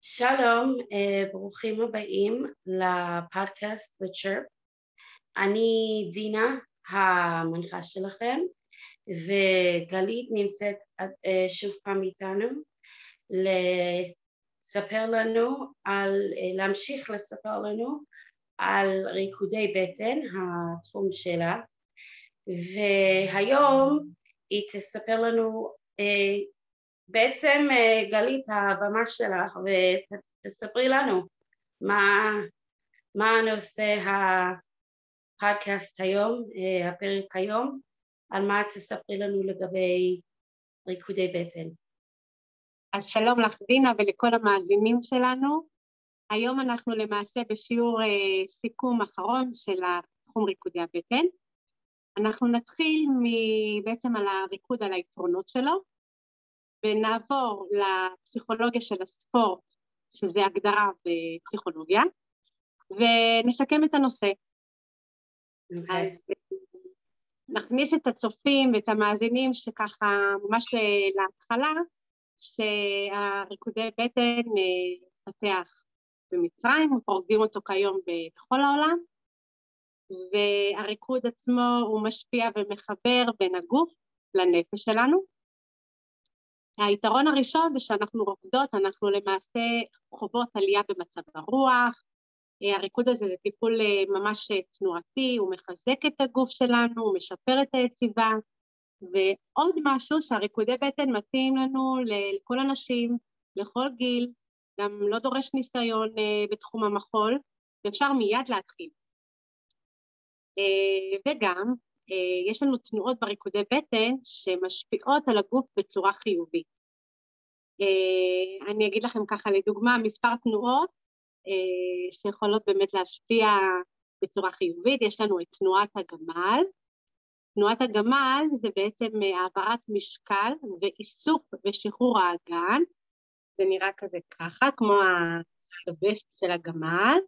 שלום, אה, ברוכים הבאים לפודקאסט The Chirp. אני דינה, המנחה שלכם, וגלית נמצאת אה, שוב פעם איתנו לספר לנו על, אה, להמשיך לספר לנו על ריקודי בטן, התחום שלה, והיום היא תספר לנו בעצם אה, גלית הבמה שלך ותספרי לנו מה, מה הנושא הפודקאסט היום, אה, הפרק היום, על מה תספרי לנו לגבי ריקודי בטן. אז שלום לך דינה ולכל המאזינים שלנו. היום אנחנו למעשה בשיעור אה, סיכום אחרון של תחום ריקודי הבטן. אנחנו נתחיל בעצם על הריקוד על היתרונות שלו, ונעבור לפסיכולוגיה של הספורט, שזה הגדרה בפסיכולוגיה, ונסכם את הנושא. Okay. אוקיי. אז נכניס את הצופים ואת המאזינים שככה ממש להתחלה, שהריקודי בטן פתח אה, במצרים, פורדים אותו כיום בכל העולם, והריקוד עצמו הוא משפיע ומחבר בין הגוף לנפש שלנו, היתרון הראשון זה שאנחנו רוקדות, אנחנו למעשה חוות עלייה במצב הרוח, הריקוד הזה זה טיפול אה, ממש אה, תנועתי, הוא מחזק את הגוף שלנו, הוא משפר את היציבה, ועוד משהו שהריקודי בטן מתאים לנו לכל הנשים, לכל גיל, גם לא דורש ניסיון אה, בתחום המחול, ואפשר מיד להתחיל. וגם אה, יש לנו תנועות בריקודי בטן שמשפיעות על הגוף בצורה חיובית. אה, אני אגיד לכם ככה לדוגמה מספר תנועות אה, שיכולות באמת להשפיע בצורה חיובית, יש לנו את תנועת הגמל, תנועת הגמל זה בעצם העברת משקל ואיסוף ושחרור האגן, זה נראה כזה ככה, כמו הדבשת של הגמל,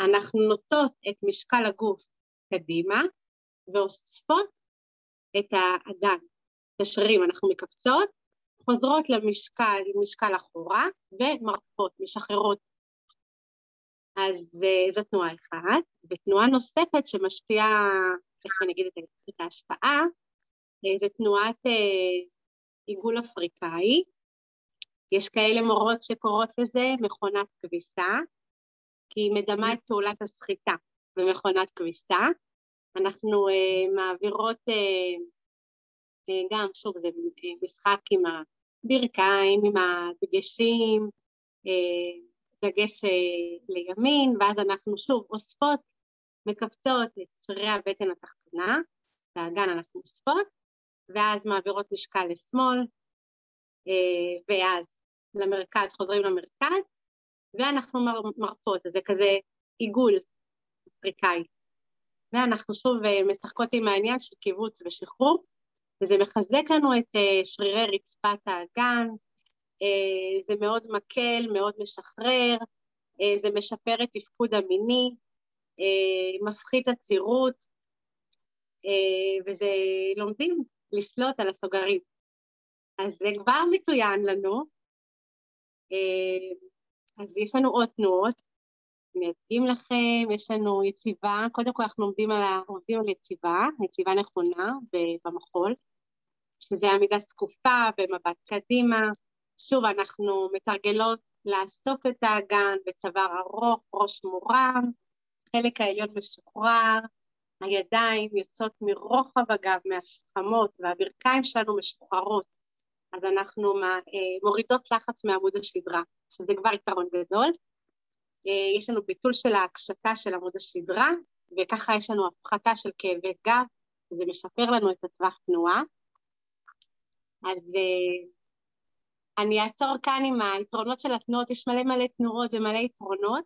אנחנו נוטות את משקל הגוף קדימה ואוספות את האגן, את השרירים, אנחנו מקפצות, חוזרות למשקל, משקל אחורה ומרפות, משחררות. אז uh, זו תנועה אחת, ותנועה נוספת שמשפיעה, איך אני אגיד את ההשפעה, uh, זה תנועת uh, עיגול אפריקאי. יש כאלה מורות שקוראות לזה מכונת כביסה, כי היא מדמה את פעולת הסחיטה במכונת כביסה. אנחנו uh, מעבירות uh, uh, גם, שוב, זה משחק עם הברכיים, עם הדגשים, uh, דגש uh, לימין, ואז אנחנו שוב אוספות, מקפצות את שרירי הבטן התחתונה, והאגן אנחנו אוספות, ואז מעבירות משקל לשמאל, uh, ואז למרכז, חוזרים למרכז, ואנחנו מרפות, אז זה כזה עיגול אפריקאי. ואנחנו שוב אה, משחקות עם העניין של קיבוץ ושחרור, וזה מחזק לנו את אה, שרירי רצפת האגן, אה, זה מאוד מקל, מאוד משחרר, זה משפר את תפקוד המיני, מפחית עצירות, וזה לומדים לשלוט על הסוגרים. אז זה כבר מצוין לנו. אז יש לנו עוד תנועות, אני אדגים לכם, יש לנו יציבה, קודם כל אנחנו עומדים על, עומדים על יציבה, יציבה נכונה במחול, שזה עמידה זקופה במבט קדימה, שוב אנחנו מתרגלות לאסוף את האגן בצוואר ארוך, ראש מורם, חלק העליון משוחרר, הידיים יוצאות מרוחב הגב, מהשכמות, והברכיים שלנו משוחררות, אז אנחנו אה, מורידות לחץ מעמוד השדרה, שזה כבר יתרון גדול. אה, יש לנו ביטול של ההקשתה של עמוד השדרה, וככה יש לנו הפחתה של כאבי גב, זה משפר לנו את הטווח תנועה. אז אה, אני אעצור כאן עם היתרונות של התנועות, יש מלא מלא תנועות ומלא יתרונות.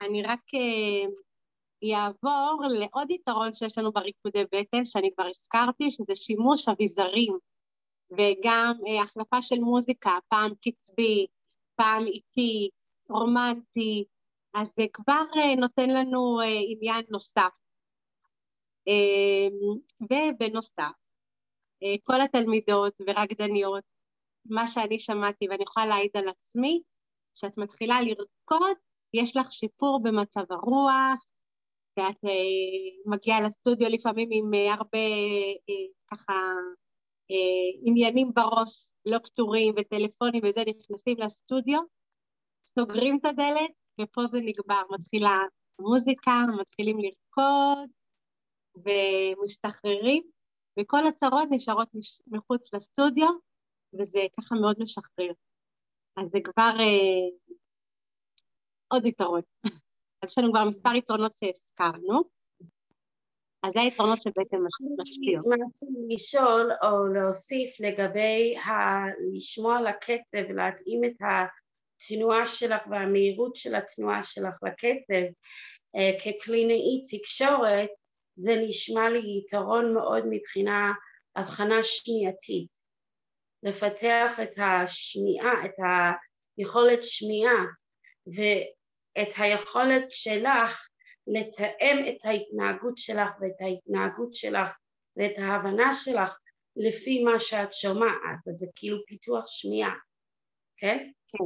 אני רק אעבור אה, לעוד יתרון שיש לנו בריקודי בטן, שאני כבר הזכרתי, שזה שימוש אביזרים, וגם החלפה של מוזיקה, פעם קצבי, פעם איטי, רומנטי, אז זה כבר אה, נותן לנו אה, עניין נוסף. אמ, ובנוסף, כל התלמידות ורקדניות, מה שאני שמעתי, ואני יכולה להעיד על עצמי, כשאת מתחילה לרקוד, יש לך שיפור במצב הרוח, ואת אה, מגיעה לסטודיו לפעמים עם אה, הרבה אה, ככה אה, עניינים בראש לא פתורים וטלפונים וזה, נכנסים לסטודיו, סוגרים את הדלת ופה זה נגמר, מתחילה מוזיקה, מתחילים לרקוד ומשתחררים וכל הצרות נשארות מחוץ לסטודיו וזה ככה מאוד משחרר. אז זה כבר אה, עוד יתרון. אז יש לנו כבר מספר יתרונות שהזכרנו. אז זה היתרונות שבעצם משפיעות. רוצה לשאול או להוסיף לגבי ה... לשמוע לקצב ולהתאים את התנועה שלך והמהירות של התנועה שלך לקצב אה, כקלינאית תקשורת זה נשמע לי יתרון מאוד מבחינה הבחנה שמיעתית לפתח את השמיעה, את היכולת שמיעה ואת היכולת שלך לתאם את ההתנהגות שלך ואת ההתנהגות שלך ואת ההבנה שלך לפי מה שאת שומעת, אז זה כאילו פיתוח שמיעה, כן? כן.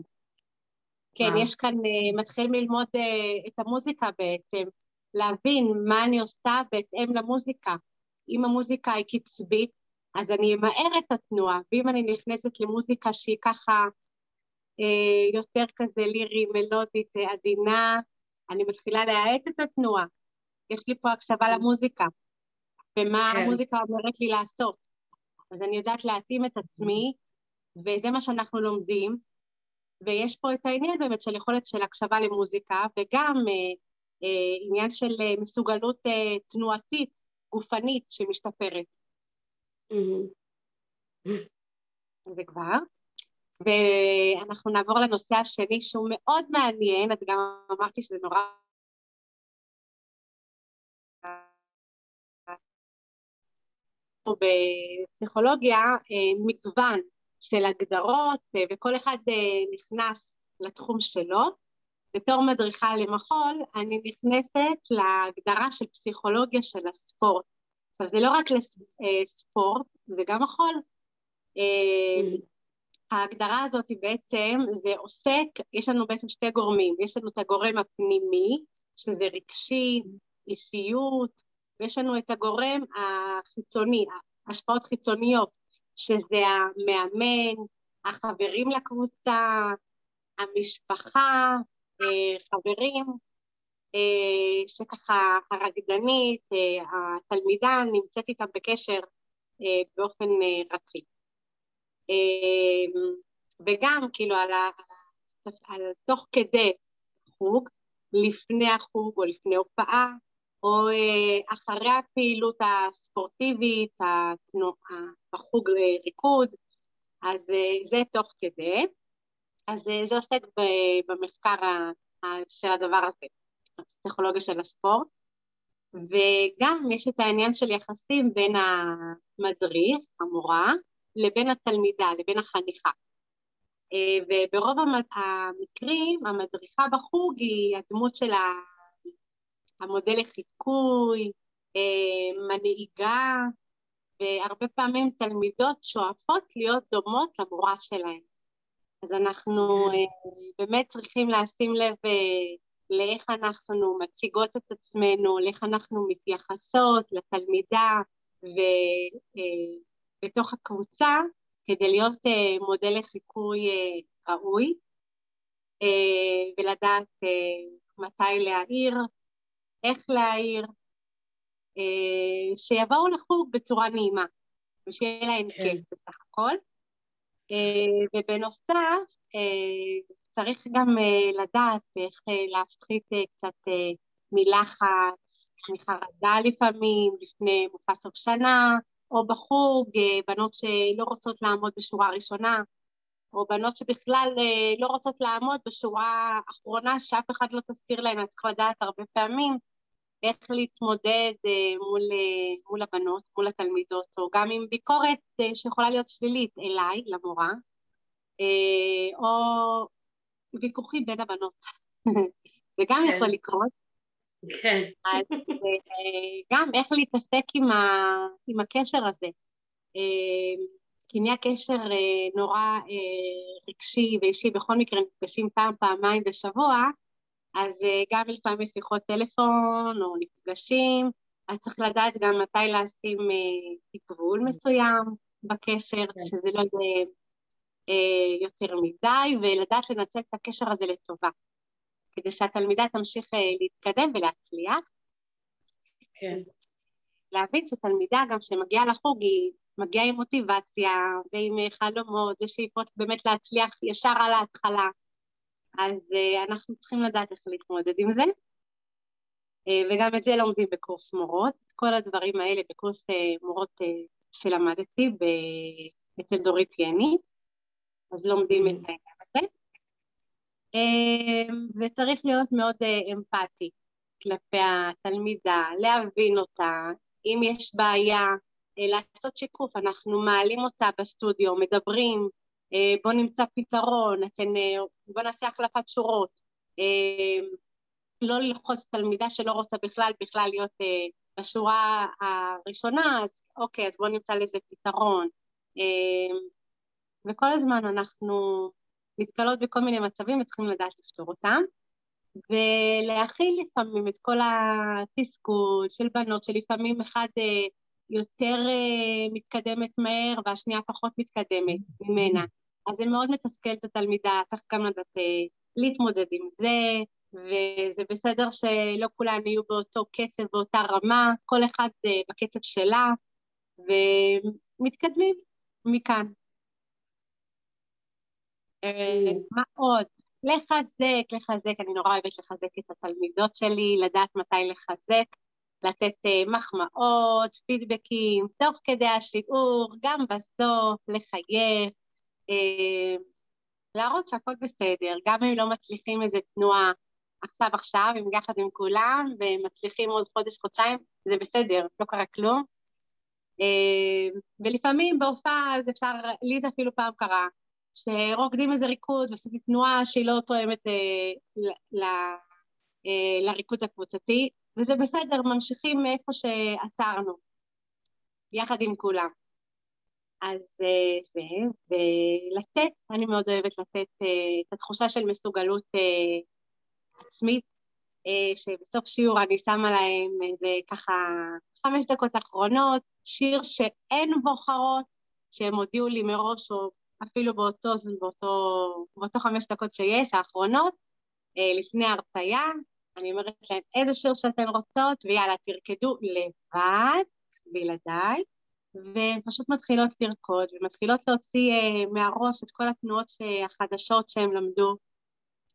כן, יש כאן, אה, מתחילים ללמוד אה, את המוזיקה בעצם, להבין מה אני עושה בהתאם למוזיקה. אם המוזיקה היא קצבית, אז אני אמהר את התנועה, ואם אני נכנסת למוזיקה שהיא ככה אה, יותר כזה לירי, מלודית, אה, עדינה, אני מתחילה להאט את התנועה. יש לי פה הקשבה. למוזיקה, ומה כן. המוזיקה אומרת לי לעשות. אז אני יודעת להתאים את עצמי, וזה מה שאנחנו לומדים, ויש פה את העניין באמת של יכולת של הקשבה למוזיקה, וגם אה, אה, עניין של אה, מסוגלות אה, תנועתית, גופנית, שמשתפרת. Mm-hmm. זה כבר. ואנחנו נעבור לנושא השני שהוא מאוד מעניין, את גם אמרתי שזה נורא... בפסיכולוגיה אה, מגוון של הגדרות אה, וכל אחד אה, נכנס לתחום שלו. בתור מדריכה למחול אני נכנסת להגדרה של פסיכולוגיה של הספורט. עכשיו זה לא רק לספורט, זה גם מחול. Mm-hmm. ההגדרה הזאת היא בעצם, זה עוסק, יש לנו בעצם שתי גורמים, יש לנו את הגורם הפנימי, שזה רגשי, אישיות, ויש לנו את הגורם החיצוני, השפעות חיצוניות, שזה המאמן, החברים לקבוצה, המשפחה, אה, חברים, אה, שככה הרקדנית, אה, התלמידה נמצאת איתם בקשר באופן רציף. אמ, וגם כאילו על, ה, על תוך כדי חוג, לפני החוג או לפני הופעה, או אה, אחרי הפעילות הספורטיבית, התנועה, בחוג ריקוד, אז אה, זה תוך כדי. אז אה, זה עוסק במחקר של הדבר הזה, הפסיכולוגיה של הספורט. וגם יש את העניין של יחסים בין המדריך, המורה, לבין התלמידה, לבין החניכה. וברוב המקרים המדריכה בחוג היא הדמות של המודל לחיקוי, אה, מנהיגה, והרבה פעמים תלמידות שואפות להיות דומות למורה שלהן. אז אנחנו כן. אה, באמת צריכים לשים לב לאיך אנחנו מציגות את עצמנו, לאיך אנחנו מתייחסות לתלמידה, ו, בתוך הקבוצה כדי להיות מודל לחיקוי ראוי ולדעת מתי להעיר, איך להעיר, uh, שיבואו לחוג בצורה נעימה ושיהיה להם כן. כיף בסך הכל. Uh, ובנוסף, uh, צריך גם לדעת איך להפחית קצת מלחץ, מחרדה לפעמים, לפני מופע סוף שנה, או בחוג, אה, בנות שלא רוצות לעמוד בשורה הראשונה, או בנות שבכלל אה, לא רוצות לעמוד בשורה האחרונה שאף אחד לא תזכיר להן, אז צריך לדעת הרבה פעמים איך להתמודד אה, מול, מול הבנות, מול התלמידות, או גם עם ביקורת שיכולה להיות שלילית אליי, למורה, או ויכוחים בין הבנות. זה גם כן. יכול לקרות. כן. אז אה, גם איך להתעסק עם, ה, עם הקשר הזה. כי נהיה קשר נורא רגשי ואישי, בכל מקרה נפגשים פעם, פעמיים בשבוע, אז גם לפעמים יש שיחות טלפון או נפגשים, אז צריך לדעת גם מתי לשים גבול מסוים בקשר, כן. שזה לא יהיה יותר מדי, ולדעת לנצל את הקשר הזה לטובה, כדי שהתלמידה תמשיך להתקדם ולהצליח. כן. להבין שתלמידה גם שמגיעה לחוג היא מגיעה עם מוטיבציה ועם חלומות ושאיפות באמת להצליח ישר על ההתחלה, אז uh, אנחנו צריכים לדעת איך להתמודד עם זה, uh, וגם את זה לומדים בקורס מורות, כל הדברים האלה בקורס מורות שלמדתי אצל דורית יני, אז לומדים את העניין הזה, וצריך להיות מאוד אמפתי כלפי התלמידה, להבין אותה, אם יש בעיה, אה, לעשות שיקוף, אנחנו מעלים אותה בסטודיו, מדברים, אה, בואו נמצא פתרון, אתן, אה, בואו נעשה החלפת שורות, לא ללחוץ תלמידה שלא רוצה בכלל בכלל להיות בשורה הראשונה, אז אוקיי, אז בואו נמצא לזה פתרון. וכל הזמן אנחנו נתקלות בכל מיני מצבים וצריכים לדעת לפתור אותם. ולהכיל לפעמים את כל התסכול של בנות שלפעמים אחד אה, יותר אה, מתקדמת מהר והשנייה פחות מתקדמת ממנה. אז זה מאוד מתסכל את התלמידה, צריך גם לדעת אה, להתמודד עם זה, וזה בסדר שלא כולם יהיו באותו קצב, באותה רמה, כל אחד בקצב שלה, ומתקדמים מכאן. מה עוד? לחזק, לחזק, אני נורא אוהבת לחזק את התלמידות שלי, לדעת מתי לחזק, לתת uh, מחמאות, פידבקים, תוך כדי השיעור, גם בסוף, לחייך, uh, להראות שהכל בסדר, גם אם לא מצליחים איזה תנועה עכשיו עכשיו, עם יחד עם כולם, ומצליחים עוד חודש, חודשיים, זה בסדר, לא קרה כלום. Uh, ולפעמים בהופעה אז אפשר, לי זה אפילו פעם קרה, שרוקדים איזה ריקוד ועשיתי תנועה שהיא לא תואמת אה, ל, אה, לריקוד הקבוצתי, וזה בסדר, ממשיכים מאיפה שעצרנו, יחד עם כולם. אז אה, זה, ולתת, אני מאוד אוהבת לתת אה, את התחושה של מסוגלות אה, עצמית, שבסוף שיעור אני שמה להם איזה ככה חמש דקות אחרונות, שיר שאין בוחרות, שהם הודיעו לי מראש או אפילו באותו, באותו, באותו חמש דקות שיש, האחרונות, לפני ההרפאיה, אני אומרת להם איזה שיר שאתן רוצות, ויאללה, תרקדו לבד, בלעדיי, והן פשוט מתחילות לרקוד, ומתחילות להוציא אה, מהראש את כל התנועות החדשות שהן למדו,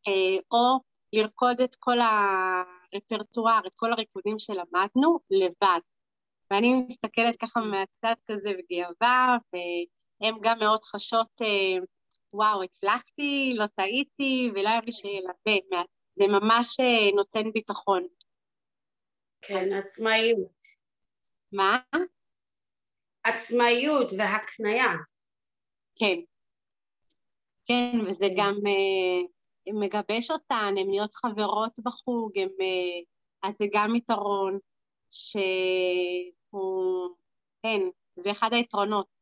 אה, או לרקוד את כל הרפרטואר, את כל הריקודים שלמדנו, לבד. ואני מסתכלת ככה מהצד כזה בגאווה, ו... הן גם מאוד חשות, אה, וואו, הצלחתי, לא טעיתי, ולא היה לי שילווה, זה ממש אה, נותן ביטחון. כן, עצמאיות. מה? עצמאיות והקניה. כן. כן, וזה כן. גם אה, מגבש אותן, הן נהיות חברות בחוג, הם, אה, אז זה גם יתרון שהוא, כן, זה אחד היתרונות.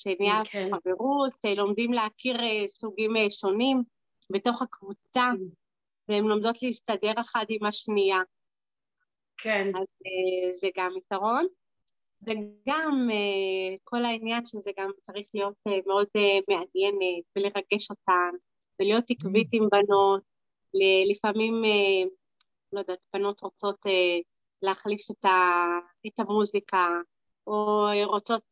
שנהיה כן. חברות, אה, לומדים להכיר אה, סוגים שונים בתוך הקבוצה, כן. והן לומדות להסתדר אחת עם השנייה. כן. אז זה גם יתרון. וגם כל העניין שזה גם צריך להיות מאוד מעניינת ולרגש אותן ולהיות עקבית עם בנות. לפעמים, לא יודעת, בנות רוצות להחליף את המוזיקה, או רוצות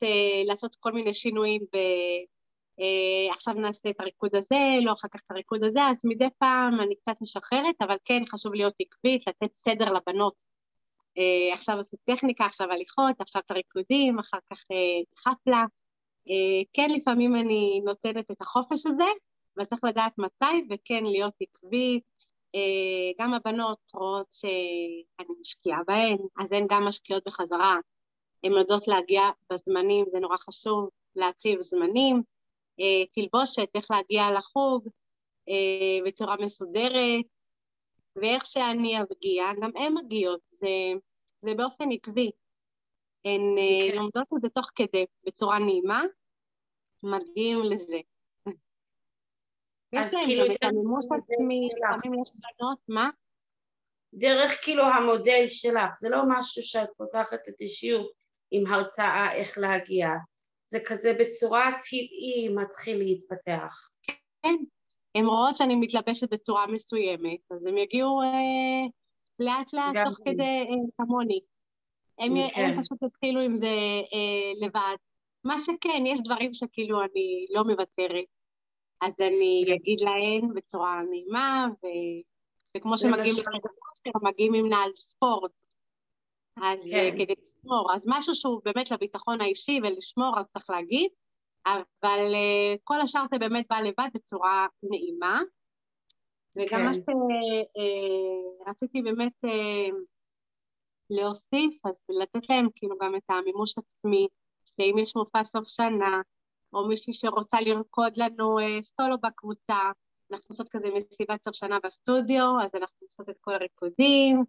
לעשות כל מיני שינויים ועכשיו אה, uh, נעשה את הריקוד הזה, לא אחר כך את הריקוד הזה, אז מדי פעם אני קצת משחררת, אבל כן חשוב להיות עקבית, לתת סדר לבנות. Uh, עכשיו עושה טכניקה, עכשיו הליכות, עכשיו את הריקודים, אחר כך uh, חפלה. Uh, כן, לפעמים אני נותנת את החופש הזה, אבל צריך לדעת מתי, וכן להיות עקבית. Uh, גם הבנות רואות שאני משקיעה בהן, אז הן גם משקיעות בחזרה הן יודעות להגיע בזמנים, זה נורא חשוב להציב זמנים, אה, תלבושת, איך להגיע לחוג אה, בצורה מסודרת, ואיך שאני אגיע, גם הן מגיעות, זה, זה באופן עקבי. הן okay. כן. לומדות את זה תוך כדי, בצורה נעימה, מגיעים לזה. להם כאילו גם את המימוש עצמי, לפעמים יש בנות, מה? דרך כאילו המודל שלך, זה לא משהו שאת פותחת את השיעור עם הרצאה איך להגיע, זה כזה בצורה טבעי מתחיל להתפתח. כן, הן רואות שאני מתלבשת בצורה מסוימת, אז הם יגיעו אה, לאט לאט תוך כדי אה, כמוני. הם, כן. הם פשוט התחילו עם זה אה, לבד. מה שכן, יש דברים שכאילו אני לא מוותרת. אז אני כן. אגיד להן בצורה נעימה, ו... וכמו שמגיעים מגיעים עם נעל ספורט. אז כן. כדי לשמור, אז משהו שהוא באמת לביטחון האישי ולשמור, אז צריך להגיד, אבל uh, כל השאר זה באמת בא לבד בצורה נעימה. וגם כן. מה שרציתי uh, באמת להוסיף, אז לתת להם כאילו גם את המימוש עצמי, שאם יש מופע סוף שנה, או מישהי שרוצה לרקוד לנו סולו בקבוצה, אנחנו עושות כזה מסיבת סוף שנה בסטודיו, אז אנחנו עושות את כל הריקודים,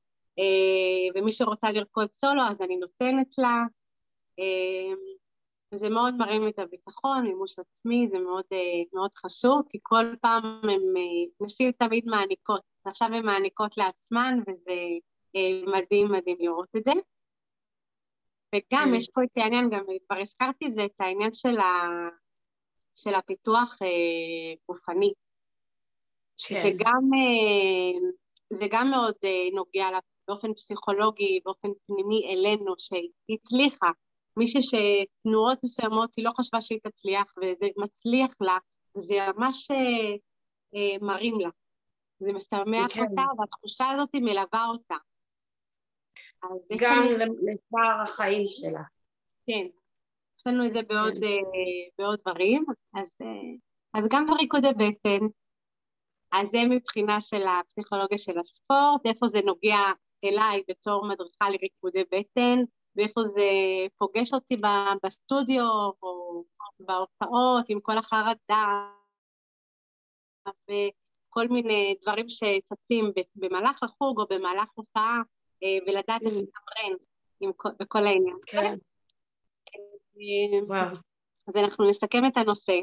ומי שרוצה לרקוד סולו אז אני נותנת לה. Uh, זה מאוד מרים את הביטחון, מימוש עצמי, זה מאוד, מאוד חשוב, כי כל פעם הם, נשים תמיד מעניקות, עכשיו הן מעניקות לעצמן, וזה מדהים מדהים לראות את זה. וגם כן. יש פה את העניין, גם כבר הזכרתי את זה, את העניין של, ה, של הפיתוח אה, גופני, שזה כן. גם, אה, זה גם מאוד אה, נוגע באופן פסיכולוגי, באופן פנימי אלינו, שהיא הצליחה. מישהי שתנועות מסוימות היא לא חשבה שהיא תצליח, וזה מצליח לה, זה ממש אה, אה, מרים לה. זה משמח כן. אותה, והתחושה הזאת מלווה אותה. גם שאני... לשאר החיים שלה. כן, יש לנו את זה בעוד, כן. uh, בעוד דברים, אז, uh, אז גם בריקודי בטן, אז זה מבחינה של הפסיכולוגיה של הספורט, איפה זה נוגע אליי בתור מדריכה לריקודי בטן, ואיפה זה פוגש אותי בסטודיו או בהופעות עם כל החרדה וכל מיני דברים שצצים במהלך החוג או במהלך הופעה אה, ולדעת איך mm. לתמרן בכל העניין. כן. אה, אז אנחנו נסכם את הנושא.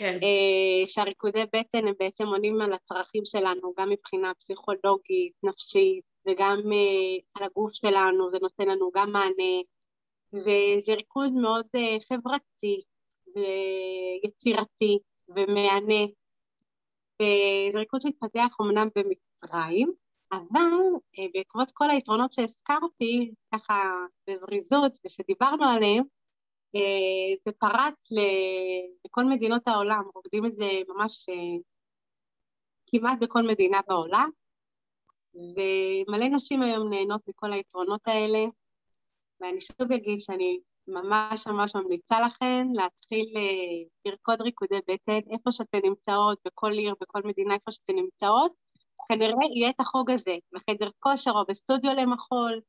כן. אה, שהריקודי בטן הם בעצם עונים על הצרכים שלנו, גם מבחינה פסיכולוגית, נפשית, וגם על הגוף שלנו, זה נותן לנו גם מענה, וזה ריקוד מאוד חברתי ויצירתי ומהנה, וזה ריקוד שהתפתח אמנם במצרים, אבל אה, בעקבות כל היתרונות שהזכרתי, ככה בזריזות ושדיברנו עליהם, אה, זה פרץ לכל מדינות העולם, רוקדים את זה ממש אה, כמעט בכל מדינה בעולם, ומלא נשים היום נהנות מכל היתרונות האלה, ואני שוב אגיד שאני ממש ממש ממליצה לכן להתחיל לרקוד ריקודי בטן איפה שאתן נמצאות, בכל עיר, בכל מדינה, איפה שאתן נמצאות, כנראה יהיה את החוג הזה בחדר כושר או בסטודיו למחול.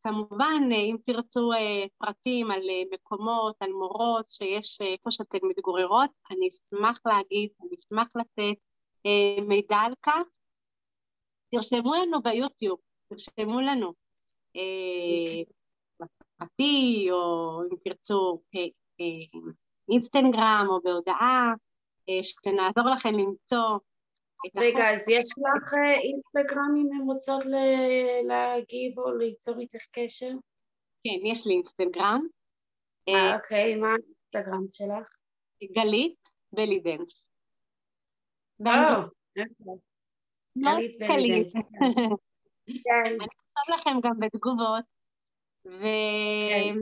כמובן, אם תרצו אה, פרטים על אה, מקומות, על מורות שיש אה, איפה שאתן מתגוררות, אני אשמח להגיד, אני אשמח לתת מידע על כך. תרשמו לנו ביוטיוב, תרשמו לנו בפרטי, או אם תרצו אינסטגרם או בהודעה, שנעזור לכם למצוא רגע, אז יש לך אה, אינסטגרם אם הן רוצות להגיב או ליצור איתך קשר? כן, יש לי אינסטגרם. אה, אה, אוקיי, מה האינסטגרם שלך? גלית belly dance. או, גלית belly dance. כן. אני אכתוב לכם גם בתגובות, ואתן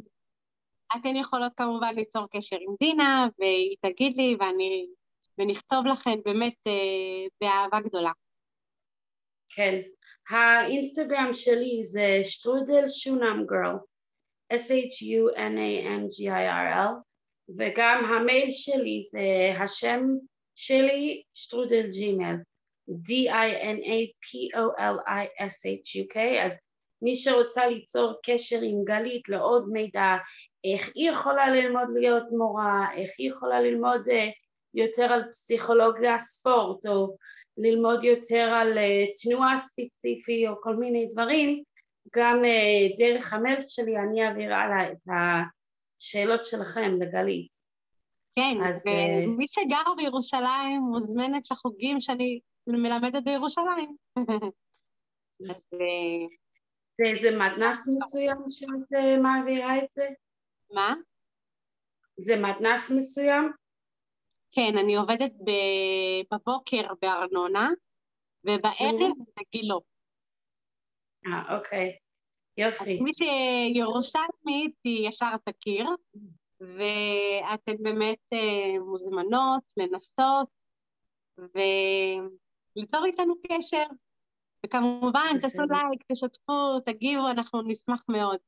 כן. יכולות כמובן ליצור קשר עם דינה, והיא תגיד לי, ואני ונכתוב לכן באמת אה, באהבה גדולה. כן, האינסטגרם שלי זה שטרודל שונם גרל, S-H-U-N-A-M-G-I-R-L, וגם המייל שלי זה השם שלי שטרודל ג'ימל, D-I-N-A-P-O-L-I-S-H-U-K, אז מי שרוצה ליצור קשר עם גלית לעוד מידע, איך היא יכולה ללמוד להיות מורה, איך היא יכולה ללמוד uh, יותר על פסיכולוגיה ספורט או ללמוד יותר על אה, תנועה ספציפי או כל מיני דברים גם אה, דרך המייל שלי אני אעביר הלאה את השאלות שלכם לגלית. כן, אז, ומי שגר בירושלים מוזמנת לחוגים שאני מלמדת בירושלים. אז זה מתנ"ס מסוים שאת אה, מעבירה את זה? מה? זה מתנ"ס מסוים? כן, אני עובדת בבוקר בארנונה, ובערב בגילו. אה, אוקיי. יופי. מי שירושלמית היא ישר תכיר, ואתן באמת אה, מוזמנות לנסות וליצור איתנו קשר. וכמובן, תעשו לייק, תשתפו, תגיבו, אנחנו נשמח מאוד.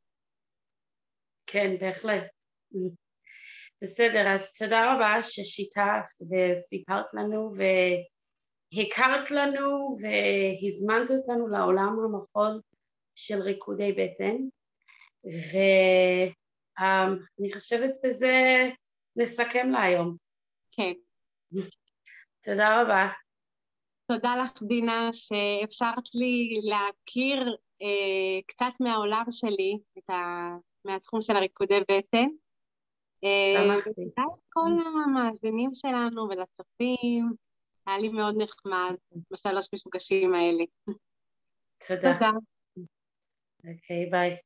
כן, בהחלט. בסדר, אז תודה רבה ששיתפת וסיפרת לנו והכרת לנו והזמנת אותנו לעולם המחול של ריקודי בטן ואני חושבת בזה נסכם להיום. כן. תודה רבה. תודה לך, דינה, שאפשרת לי להכיר אה, קצת מהעולם שלי, ה... מהתחום של הריקודי בטן. שמחתי. תודה לכל המאזינים שלנו ולצופים, היה לי מאוד נחמד בשלוש מפגשים האלה. תודה. תודה. אוקיי, ביי.